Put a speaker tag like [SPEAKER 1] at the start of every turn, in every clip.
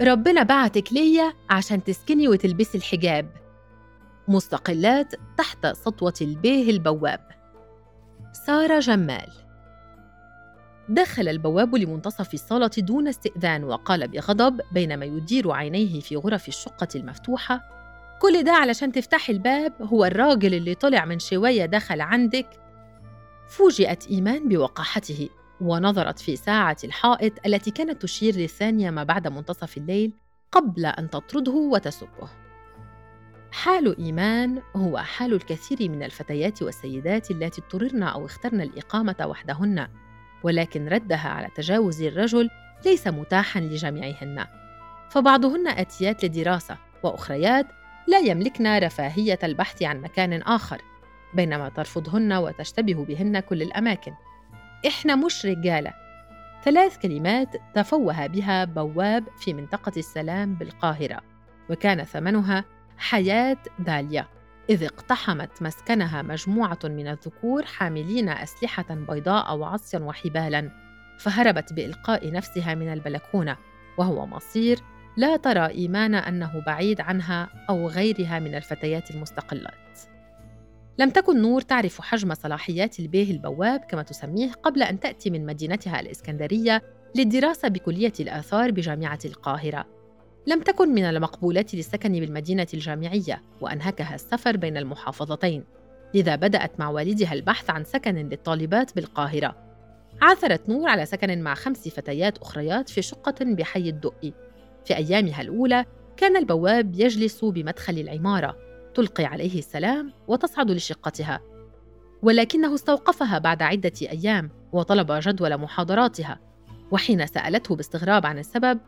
[SPEAKER 1] ربنا بعتك ليا عشان تسكني وتلبسي الحجاب. مستقلات تحت سطوة البيه البواب. سارة جمال. دخل البواب لمنتصف الصالة دون استئذان وقال بغضب بينما يدير عينيه في غرف الشقة المفتوحة كل ده علشان تفتحي الباب؟ هو الراجل اللي طلع من شوية دخل عندك. فوجئت إيمان بوقاحته. ونظرت في ساعة الحائط التي كانت تشير للثانية ما بعد منتصف الليل قبل أن تطرده وتسبه. حال إيمان هو حال الكثير من الفتيات والسيدات التي اضطررن أو اخترن الإقامة وحدهن ولكن ردها على تجاوز الرجل ليس متاحا لجميعهن. فبعضهن آتيات لدراسة وأخريات لا يملكن رفاهية البحث عن مكان آخر بينما ترفضهن وتشتبه بهن كل الأماكن. إحنا مش رجالة. ثلاث كلمات تفوه بها بواب في منطقة السلام بالقاهرة وكان ثمنها حياة داليا إذ اقتحمت مسكنها مجموعة من الذكور حاملين أسلحة بيضاء وعصيا وحبالا فهربت بإلقاء نفسها من البلكونة وهو مصير لا ترى إيمان أنه بعيد عنها أو غيرها من الفتيات المستقلات. لم تكن نور تعرف حجم صلاحيات البيه البواب كما تسميه قبل أن تأتي من مدينتها الإسكندرية للدراسة بكلية الآثار بجامعة القاهرة. لم تكن من المقبولات للسكن بالمدينة الجامعية وأنهكها السفر بين المحافظتين. لذا بدأت مع والدها البحث عن سكن للطالبات بالقاهرة. عثرت نور على سكن مع خمس فتيات أخريات في شقة بحي الدقي. في أيامها الأولى كان البواب يجلس بمدخل العمارة. تلقي عليه السلام وتصعد لشقتها ولكنه استوقفها بعد عدة أيام وطلب جدول محاضراتها وحين سألته باستغراب عن السبب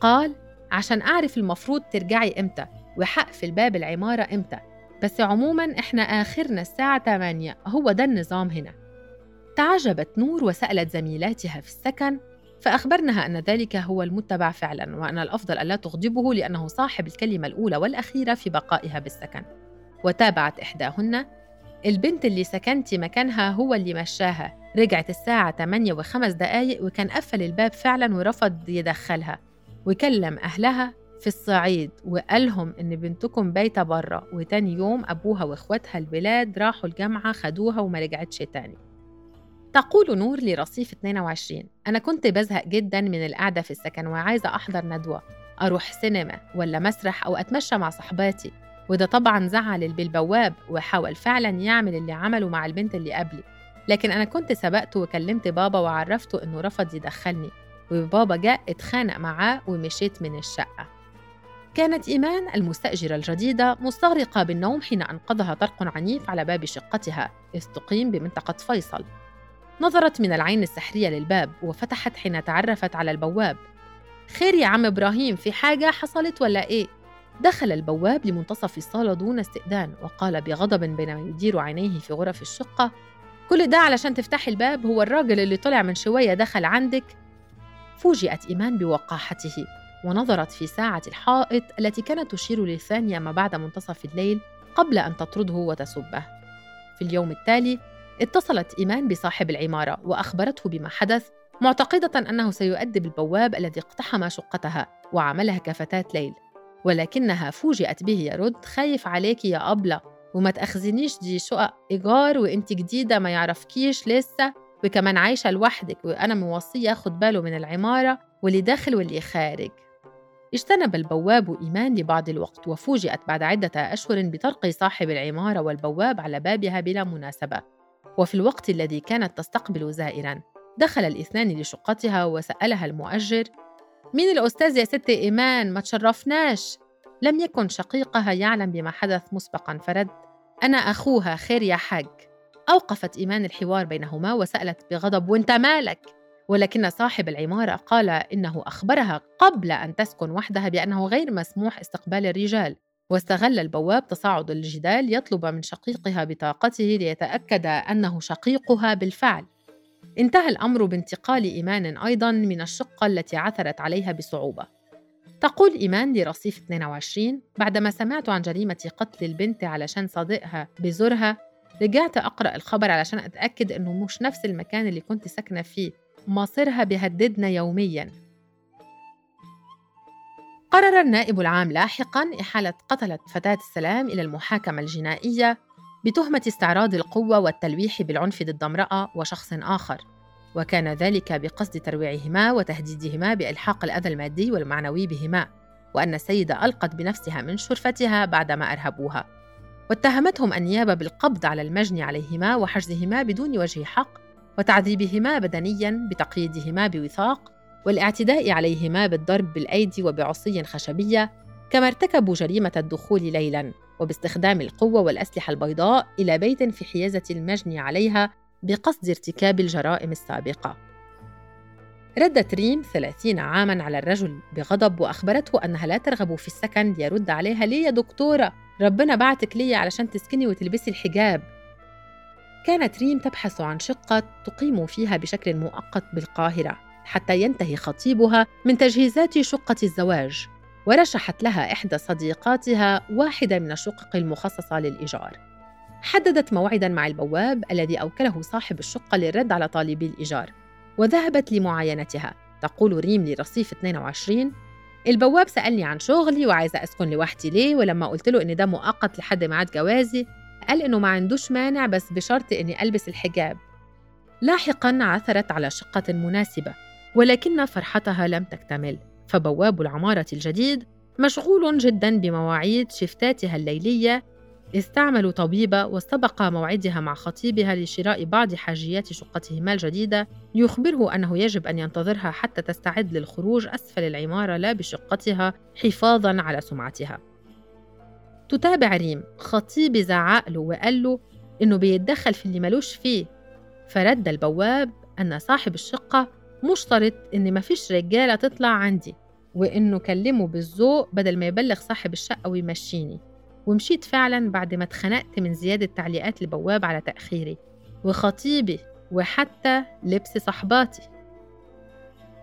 [SPEAKER 1] قال عشان أعرف المفروض ترجعي إمتى وحقفل باب العمارة إمتى بس عموما إحنا آخرنا الساعة 8 هو ده النظام هنا. تعجبت نور وسألت زميلاتها في السكن فأخبرنها أن ذلك هو المتبع فعلا وأن الأفضل ألا تغضبه لأنه صاحب الكلمة الأولى والأخيرة في بقائها بالسكن. وتابعت إحداهن البنت اللي سكنتي مكانها هو اللي مشاها. رجعت الساعة 8 وخمس دقايق وكان قفل الباب فعلا ورفض يدخلها. وكلم أهلها في الصعيد وقالهم إن بنتكم بايتة برا وتاني يوم أبوها وإخواتها البلاد راحوا الجامعة خدوها وما رجعتش تاني. تقول نور لرصيف 22 أنا كنت بزهق جدا من القعدة في السكن وعايزة أحضر ندوة أروح سينما ولا مسرح أو أتمشى مع صحباتي وده طبعا زعل البواب وحاول فعلا يعمل اللي عمله مع البنت اللي قبلي. لكن أنا كنت سبقته وكلمت بابا وعرفته إنه رفض يدخلني وبابا جاء اتخانق معاه ومشيت من الشقة. كانت إيمان المستأجرة الجديدة مستغرقة بالنوم حين أنقذها طرق عنيف على باب شقتها إذ تقيم بمنطقة فيصل. نظرت من العين السحرية للباب وفتحت حين تعرفت على البواب. خير يا عم إبراهيم في حاجة حصلت ولا إيه؟ دخل البواب لمنتصف الصالة دون استئذان وقال بغضب بينما يدير عينيه في غرف الشقة كل ده علشان تفتحي الباب؟ هو الراجل اللي طلع من شوية دخل عندك؟ فوجئت إيمان بوقاحته ونظرت في ساعة الحائط التي كانت تشير للثانية ما بعد منتصف الليل قبل أن تطرده وتسبه. في اليوم التالي اتصلت إيمان بصاحب العمارة وأخبرته بما حدث معتقدة أنه سيؤدب البواب الذي اقتحم شقتها وعملها كفتاة ليل. ولكنها فوجئت به يرد خايف عليك يا أبلة وما تأخذنيش دي شقق إيجار وإنت جديدة ما يعرفكيش لسه وكمان عايشة لوحدك وأنا موصية ياخد باله من العمارة واللي داخل واللي خارج. اجتنب البواب إيمان لبعض الوقت وفوجئت بعد عدة أشهر بطرق صاحب العمارة والبواب على بابها بلا مناسبة. وفي الوقت الذي كانت تستقبل زائرا دخل الاثنان لشقتها وسألها المؤجر مين الأستاذ يا ست إيمان ما تشرفناش؟ لم يكن شقيقها يعلم بما حدث مسبقا فرد أنا أخوها خير يا حاج. أوقفت إيمان الحوار بينهما وسألت بغضب وانت مالك؟ ولكن صاحب العمارة قال إنه أخبرها قبل أن تسكن وحدها بأنه غير مسموح استقبال الرجال. واستغل البواب تصاعد الجدال يطلب من شقيقها بطاقته ليتأكد أنه شقيقها بالفعل. انتهى الأمر بانتقال إيمان أيضا من الشقة التي عثرت عليها بصعوبة. تقول إيمان لرصيف 22 بعدما سمعت عن جريمة قتل البنت علشان صديقها بزورها رجعت أقرأ الخبر علشان أتأكد إنه مش نفس المكان اللي كنت ساكنة فيه. مصيرها بيهددنا يومياً. قرر النائب العام لاحقاً إحالة قتلة فتاة السلام إلى المحاكمة الجنائية بتهمة استعراض القوة والتلويح بالعنف ضد امرأة وشخص آخر. وكان ذلك بقصد ترويعهما وتهديدهما بإلحاق الأذى المادي والمعنوي بهما وأن السيدة ألقت بنفسها من شرفتها بعدما أرهبوها. واتهمتهم النيابة بالقبض على المجني عليهما وحجزهما بدون وجه حق وتعذيبهما بدنيا بتقييدهما بوثاق والاعتداء عليهما بالضرب بالأيدي وبعصي خشبية كما ارتكبوا جريمة الدخول ليلاً وباستخدام القوة والأسلحة البيضاء إلى بيت في حيازة المجني عليها بقصد ارتكاب الجرائم السابقة. ردت ريم ثلاثين عاماً على الرجل بغضب وأخبرته أنها لا ترغب في السكن ليرد عليها ليه يا دكتورة؟ ربنا بعتك لي علشان تسكني وتلبسي الحجاب. كانت ريم تبحث عن شقة تقيم فيها بشكل مؤقت بالقاهرة. حتى ينتهي خطيبها من تجهيزات شقة الزواج ورشحت لها إحدى صديقاتها واحدة من الشقق المخصصة للإيجار. حددت موعدا مع البواب الذي أوكله صاحب الشقة للرد على طالبي الإيجار وذهبت لمعاينتها. تقول ريم لرصيف 22 البواب سألني عن شغلي وعايزة أسكن لوحدي ليه ولما قلت له إن ده مؤقت لحد ميعاد جوازي قال إنه ما عندوش مانع بس بشرط إني ألبس الحجاب. لاحقا عثرت على شقة مناسبة. ولكن فرحتها لم تكتمل. فبواب العمارة الجديد مشغول جدا بمواعيد شفتاتها الليلية. استعملوا طبيبة واستبق موعدها مع خطيبها لشراء بعض حاجيات شقتهما الجديدة. ليخبره أنه يجب أن ينتظرها حتى تستعد للخروج أسفل العمارة لا بشقتها حفاظا على سمعتها. تتابع ريم. خطيبي زعق له وقال له إنه بيتدخل في اللي ملوش فيه. فرد البواب أن صاحب الشقة مشترط إن مفيش رجالة تطلع عندي وإنه كلمه بالذوق بدل ما يبلغ صاحب الشقة ويمشيني. ومشيت فعلا بعد ما اتخنقت من زيادة تعليقات البواب على تأخيري وخطيبي وحتى لبس صحباتي.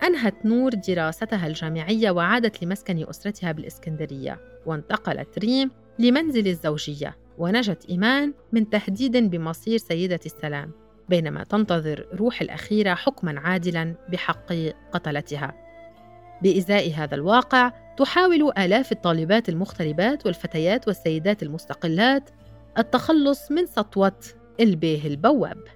[SPEAKER 1] أنهت نور دراستها الجامعية وعادت لمسكن أسرتها بالإسكندرية وانتقلت ريم لمنزل الزوجية ونجت إيمان من تهديد بمصير سيدة السلام. بينما تنتظر روح الأخيرة حكما عادلا بحق قتلتها. بإزاء هذا الواقع تحاول آلاف الطالبات المغتربات والفتيات والسيدات المستقلات التخلص من سطوة إلبيه البواب.